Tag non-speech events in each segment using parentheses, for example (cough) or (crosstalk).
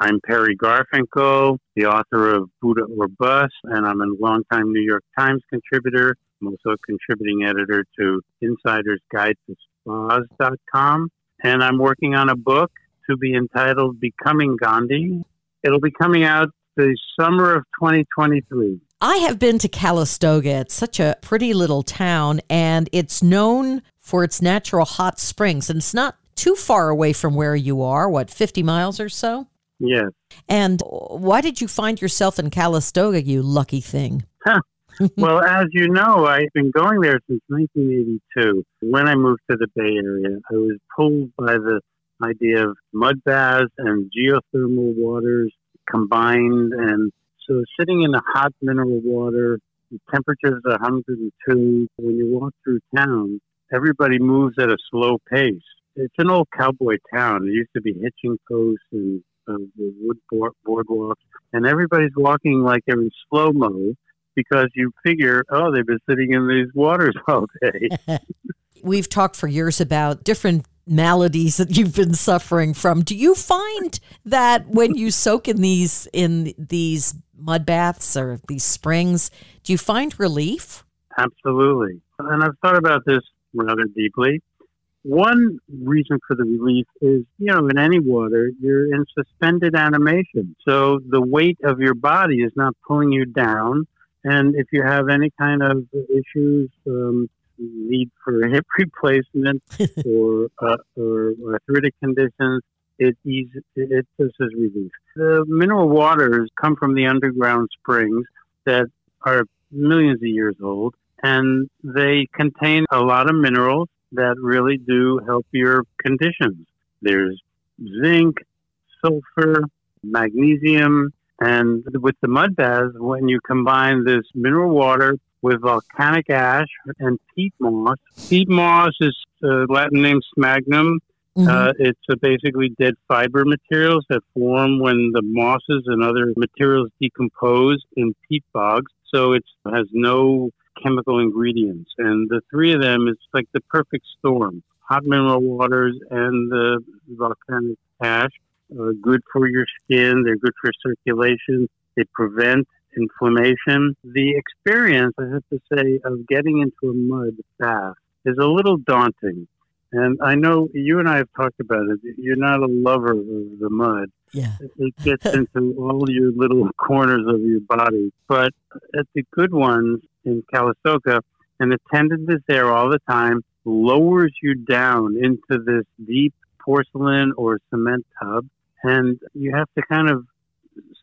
I'm Perry Garfinkel, the author of Buddha or Bust, and I'm a longtime New York Times contributor. I'm also a contributing editor to Insider's Guide to Spas.com. And I'm working on a book to be entitled Becoming Gandhi. It'll be coming out the summer of 2023. I have been to Calistoga. It's such a pretty little town, and it's known for its natural hot springs. And it's not too far away from where you are, what, 50 miles or so? Yes. And why did you find yourself in Calistoga, you lucky thing? Huh. (laughs) well, as you know, I've been going there since 1982. When I moved to the Bay Area, I was pulled by the idea of mud baths and geothermal waters combined. And so sitting in the hot mineral water, the temperature is 102. When you walk through town, everybody moves at a slow pace. It's an old cowboy town. It used to be hitching posts and uh, wood board, boardwalks, and everybody's walking like they're in slow mo because you figure, oh, they've been sitting in these waters (laughs) all day. (laughs) We've talked for years about different maladies that you've been suffering from. Do you find that when you soak in these in these mud baths or these springs, do you find relief? Absolutely. And I've thought about this rather deeply. One reason for the relief is, you know, in any water, you're in suspended animation. So the weight of your body is not pulling you down. And if you have any kind of issues, um, need for hip (laughs) replacement or, uh, or arthritic conditions, it eases, it just is relief. The mineral waters come from the underground springs that are millions of years old, and they contain a lot of minerals that really do help your conditions. There's zinc, sulfur, magnesium, and with the mud baths, when you combine this mineral water with volcanic ash and peat moss, peat moss is the Latin name sphagnum. Mm-hmm. Uh, it's basically dead fiber materials that form when the mosses and other materials decompose in peat bogs. So it has no chemical ingredients. And the three of them is like the perfect storm. Hot mineral waters and the volcanic ash are good for your skin. They're good for circulation. They prevent inflammation. The experience, I have to say, of getting into a mud bath is a little daunting. And I know you and I have talked about it. You're not a lover of the mud. Yeah. It gets into all your little (laughs) corners of your body. But at the good ones in Calistoga, an attendant is there all the time, lowers you down into this deep porcelain or cement tub, and you have to kind of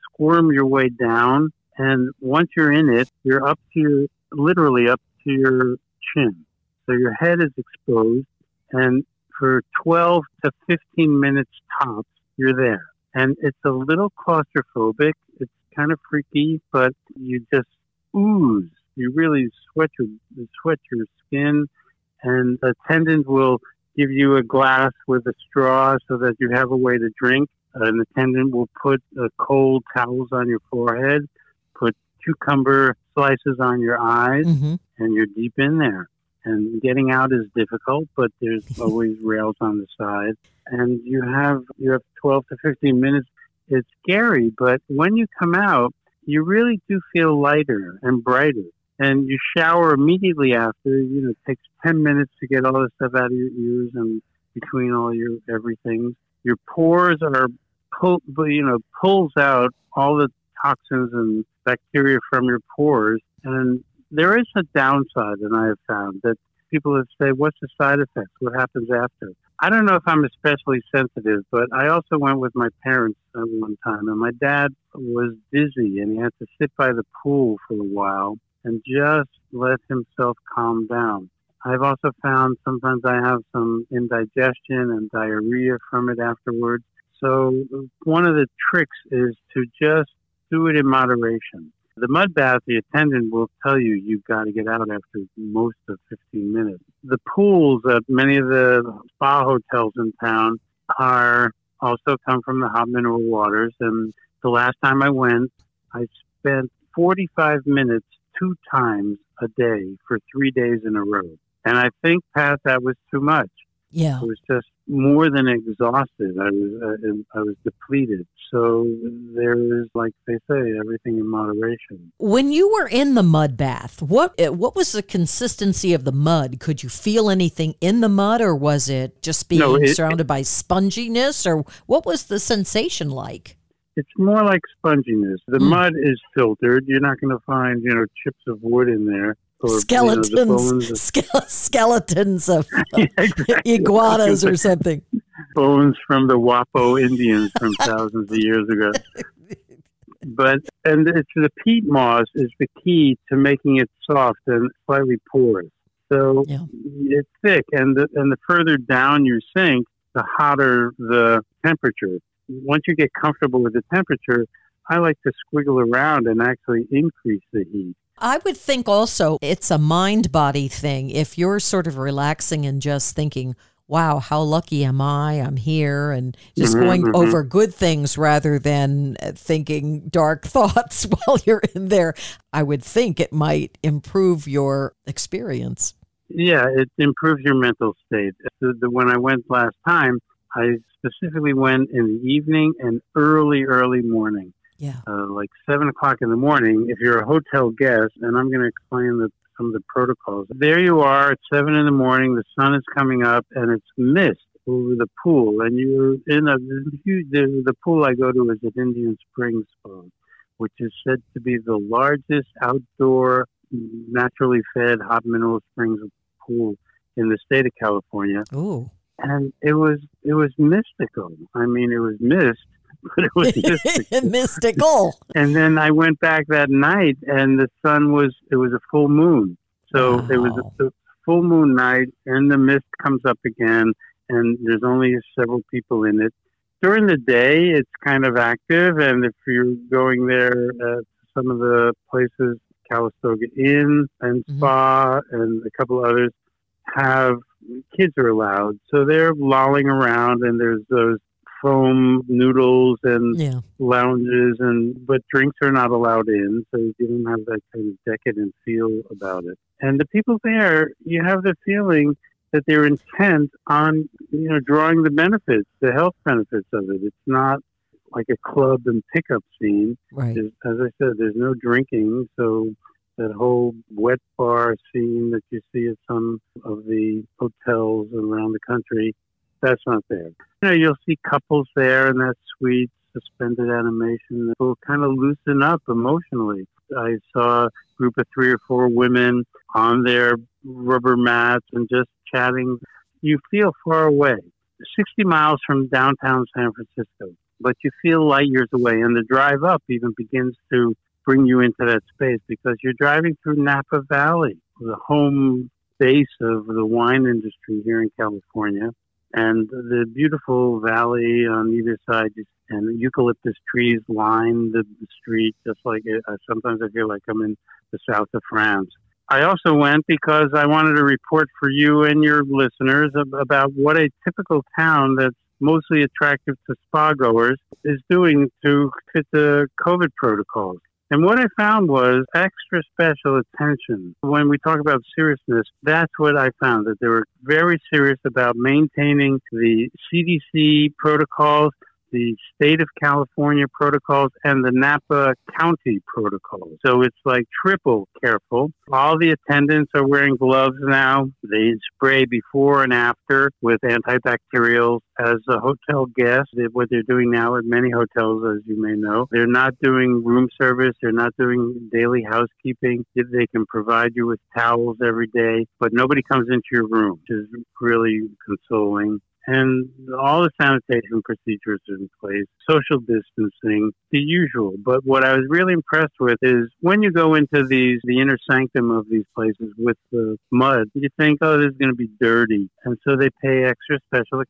squirm your way down. And once you're in it, you're up to your, literally up to your chin. So your head is exposed, and for 12 to 15 minutes tops, you're there and it's a little claustrophobic. It's kind of freaky, but you just ooze. You really sweat your sweat your skin, and the attendant will give you a glass with a straw so that you have a way to drink. An attendant will put uh, cold towels on your forehead, put cucumber slices on your eyes, mm-hmm. and you're deep in there and getting out is difficult, but there's (laughs) always rails on the side. And you have you have 12 to 15 minutes. It's scary, but when you come out, you really do feel lighter and brighter. And you shower immediately after. You know, it takes 10 minutes to get all the stuff out of your ears and between all your everything. Your pores are pull, you know, pulls out all the toxins and bacteria from your pores, and there is a downside, and I have found that people have said, "What's the side effects? What happens after?" I don't know if I'm especially sensitive, but I also went with my parents at one time, and my dad was dizzy, and he had to sit by the pool for a while and just let himself calm down. I've also found sometimes I have some indigestion and diarrhea from it afterwards. So one of the tricks is to just do it in moderation. The mud bath, the attendant will tell you you've got to get out after most of 15 minutes. The pools at many of the spa hotels in town are also come from the hot mineral waters. And the last time I went, I spent 45 minutes two times a day for three days in a row. And I think, Pat, that was too much. Yeah. It was just more than exhausted. I was uh, I was depleted. So there is, like they say, everything in moderation. When you were in the mud bath, what uh, what was the consistency of the mud? Could you feel anything in the mud, or was it just being no, it, surrounded by sponginess, or what was the sensation like? It's more like sponginess. The mm. mud is filtered. You're not going to find you know chips of wood in there or, skeletons, you know, of, (laughs) ske- skeletons of (laughs) yeah, exactly. iguanas or something. Bones from the Wappo Indians from (laughs) thousands of years ago. But and it's the peat moss is the key to making it soft and slightly porous. So yeah. it's thick, and the and the further down you sink, the hotter the temperature. Once you get comfortable with the temperature, I like to squiggle around and actually increase the heat. I would think also it's a mind body thing. If you're sort of relaxing and just thinking, wow, how lucky am I? I'm here, and just mm-hmm, going mm-hmm. over good things rather than thinking dark (laughs) thoughts while you're in there, I would think it might improve your experience. Yeah, it improves your mental state. The, the, when I went last time, I specifically went in the evening and early, early morning. Yeah. Uh, like seven o'clock in the morning, if you're a hotel guest, and I'm going to explain the, some of the protocols. There you are at seven in the morning, the sun is coming up, and it's mist over the pool, and you're in a huge. The, the pool I go to is at Indian Springs Pool, which is said to be the largest outdoor, naturally fed hot mineral springs pool in the state of California. Ooh. And it was it was mystical. I mean, it was mist, (laughs) but it was mystical. (laughs) mystical. And then I went back that night, and the sun was it was a full moon, so wow. it was a, a full moon night, and the mist comes up again, and there's only several people in it. During the day, it's kind of active, and if you're going there, uh, some of the places, Calistoga Inn and mm-hmm. Spa, mm-hmm. and a couple others have kids are allowed, so they're lolling around, and there's those foam noodles and yeah. lounges and but drinks are not allowed in so you don't have that kind of decadent feel about it. And the people there you have the feeling that they're intent on you know drawing the benefits the health benefits of it. It's not like a club and pickup scene. Right. There's, as i said there's no drinking so that whole wet bar scene that you see at some of the hotels around the country that's not there. You know, you'll see couples there in that sweet suspended animation that will kind of loosen up emotionally. I saw a group of three or four women on their rubber mats and just chatting. You feel far away, 60 miles from downtown San Francisco, but you feel light years away. And the drive up even begins to bring you into that space because you're driving through Napa Valley, the home base of the wine industry here in California and the beautiful valley on either side and eucalyptus trees line the, street just like it, uh, sometimes i feel like i'm in the south of france. I also went because i wanted to report for you and your listeners about what a typical town that's mostly attractive to spa goers is doing to fit the covid protocols and what I found was extra special attention. When we talk about seriousness, that's what I found that they were very serious about maintaining the CDC protocols the state of California protocols and the Napa County protocols. So it's like triple careful. All the attendants are wearing gloves now. They spray before and after with antibacterials. As a hotel guest, what they're doing now at many hotels, as you may know, they're not doing room service. They're not doing daily housekeeping. They can provide you with towels every day, but nobody comes into your room, which is really consoling and all the sanitation procedures are in place, social distancing, the usual. But what I was really impressed with is when you go into these, the inner sanctum of these places with the mud, you think, oh, this is going to be dirty. And so they pay extra special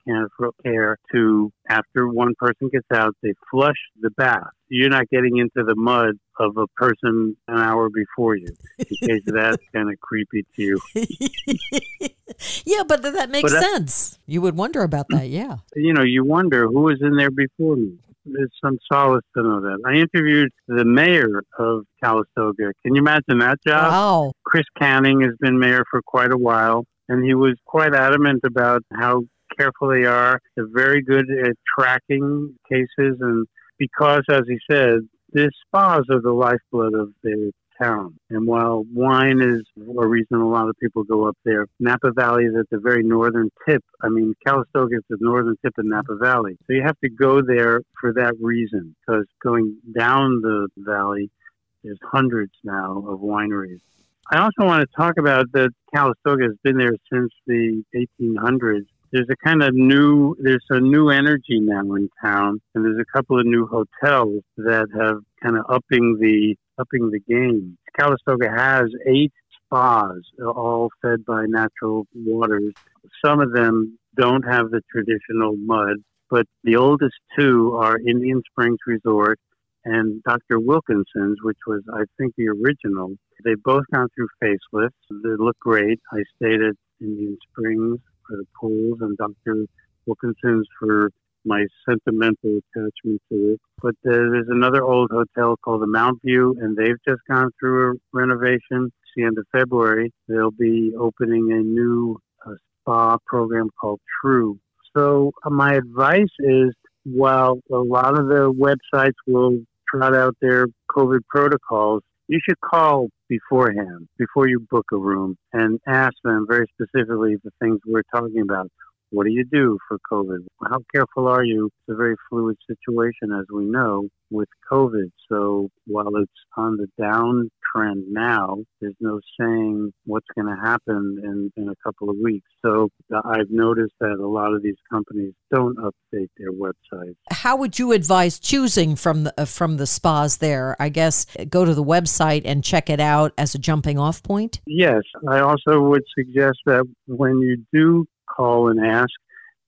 care to, after one person gets out, they flush the bath. You're not getting into the mud of a person an hour before you, in case that's kind of creepy to you. (laughs) (laughs) yeah, but that makes but sense. you would wonder about that, yeah. You know, you wonder who was in there before me. There's some solace to know that. I interviewed the mayor of Calistoga. Can you imagine that job? Wow. Chris Canning has been mayor for quite a while, and he was quite adamant about how careful they are. They're very good at tracking cases, and because, as he said, the spas are the lifeblood of the town. And while wine is a reason a lot of people go up there, Napa Valley is at the very northern tip. I mean, Calistoga is the northern tip of Napa Valley. So you have to go there for that reason, because going down the valley, there's hundreds now of wineries. I also want to talk about that Calistoga has been there since the 1800s there's a kind of new there's a new energy now in town and there's a couple of new hotels that have kind of upping the upping the game calistoga has eight spas all fed by natural waters some of them don't have the traditional mud but the oldest two are indian springs resort and Dr. Wilkinson's, which was, I think, the original. They've both gone through facelifts. They look great. I stayed at Indian Springs for the pools and Dr. Wilkinson's for my sentimental attachment to it. But there's another old hotel called the Mount View, and they've just gone through a renovation. It's the end of February. They'll be opening a new uh, spa program called True. So uh, my advice is, while a lot of the websites will trot out their COVID protocols, you should call beforehand, before you book a room, and ask them very specifically the things we're talking about. What do you do for COVID? How careful are you? It's a very fluid situation, as we know, with COVID. So while it's on the downtrend now, there's no saying what's going to happen in, in a couple of weeks. So I've noticed that a lot of these companies don't update their websites. How would you advise choosing from the, uh, from the spas there? I guess go to the website and check it out as a jumping off point? Yes. I also would suggest that when you do call and ask.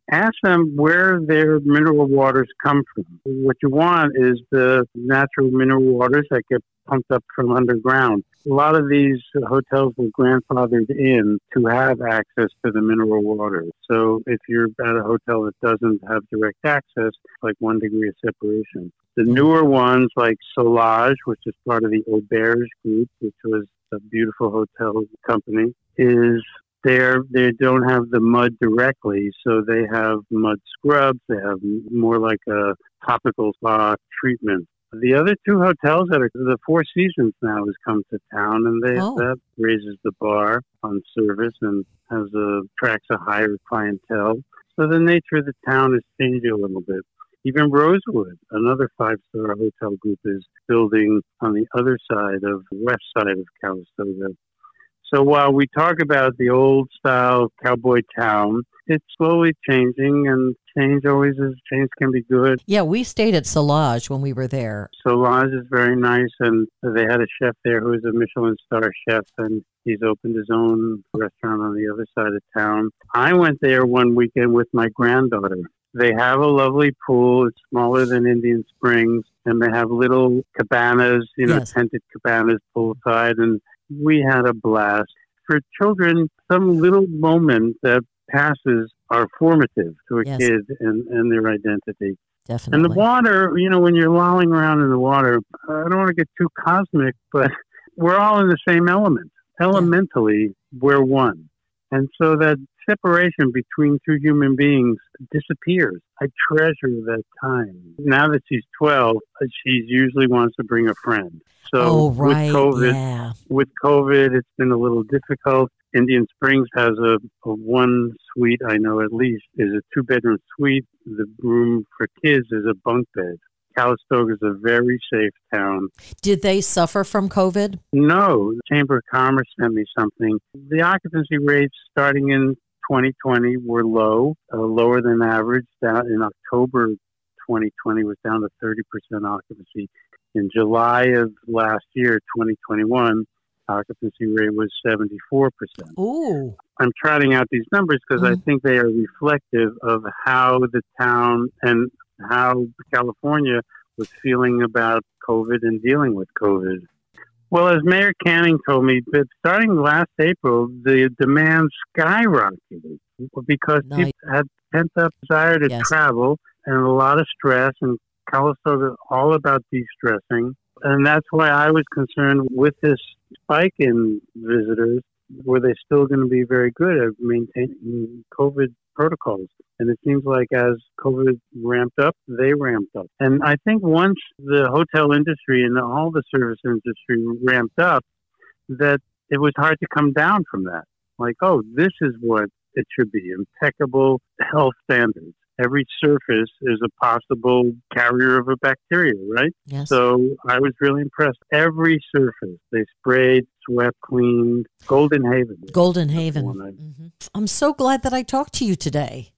Ask them where their mineral waters come from. What you want is the natural mineral waters that get pumped up from underground. A lot of these hotels were grandfathered in to have access to the mineral water. So if you're at a hotel that doesn't have direct access, like one degree of separation. The newer ones like Solage, which is part of the Auberge Group, which was a beautiful hotel company, is there they don't have the mud directly, so they have mud scrubs. They have more like a topical spa treatment. The other two hotels that are the Four Seasons now has come to town, and they oh. that raises the bar on service and has a attracts a higher clientele. So the nature of the town is changing a little bit. Even Rosewood, another five star hotel group, is building on the other side of the west side of Calistoga. So while we talk about the old style cowboy town, it's slowly changing, and change always is change can be good. Yeah, we stayed at Solage when we were there. Solage is very nice, and they had a chef there who is a Michelin star chef, and he's opened his own restaurant on the other side of town. I went there one weekend with my granddaughter. They have a lovely pool. It's smaller than Indian Springs, and they have little cabanas, you know, yes. tented cabanas poolside, and we had a blast. For children, some little moment that passes are formative to a yes. kid and, and their identity. Definitely. And the water, you know, when you're lolling around in the water, I don't want to get too cosmic, but we're all in the same element. Elementally, yeah. we're one. And so that separation between two human beings disappears. I treasure that time. Now that she's 12, uh, she usually wants to bring a friend. So oh, right. with COVID, yeah. with COVID, it's been a little difficult. Indian Springs has a, a one suite, I know at least, is a two bedroom suite. The room for kids is a bunk bed. Calistoga is a very safe town. Did they suffer from COVID? No. The Chamber of Commerce sent me something. The occupancy rates starting in 2020 were low, uh, lower than average. Down in October 2020 was down to 30% occupancy. In July of last year, 2021, occupancy rate was 74%. Ooh. I'm trotting out these numbers because mm. I think they are reflective of how the town and how California was feeling about COVID and dealing with COVID. Well, as Mayor Canning told me, but starting last April, the demand skyrocketed because nice. people had pent up desire to yes. travel and a lot of stress, and Calistoga all about de-stressing. And that's why I was concerned with this spike in visitors. Were they still going to be very good at maintaining COVID protocols. And it seems like as COVID ramped up, they ramped up. And I think once the hotel industry and all the service industry ramped up, that it was hard to come down from that. Like, oh, this is what it should be impeccable health standards. Every surface is a possible carrier of a bacteria, right? Yes. So I was really impressed. Every surface they sprayed, swept, cleaned. Golden Haven. Golden Haven. I- Mhm. I'm so glad that I talked to you today.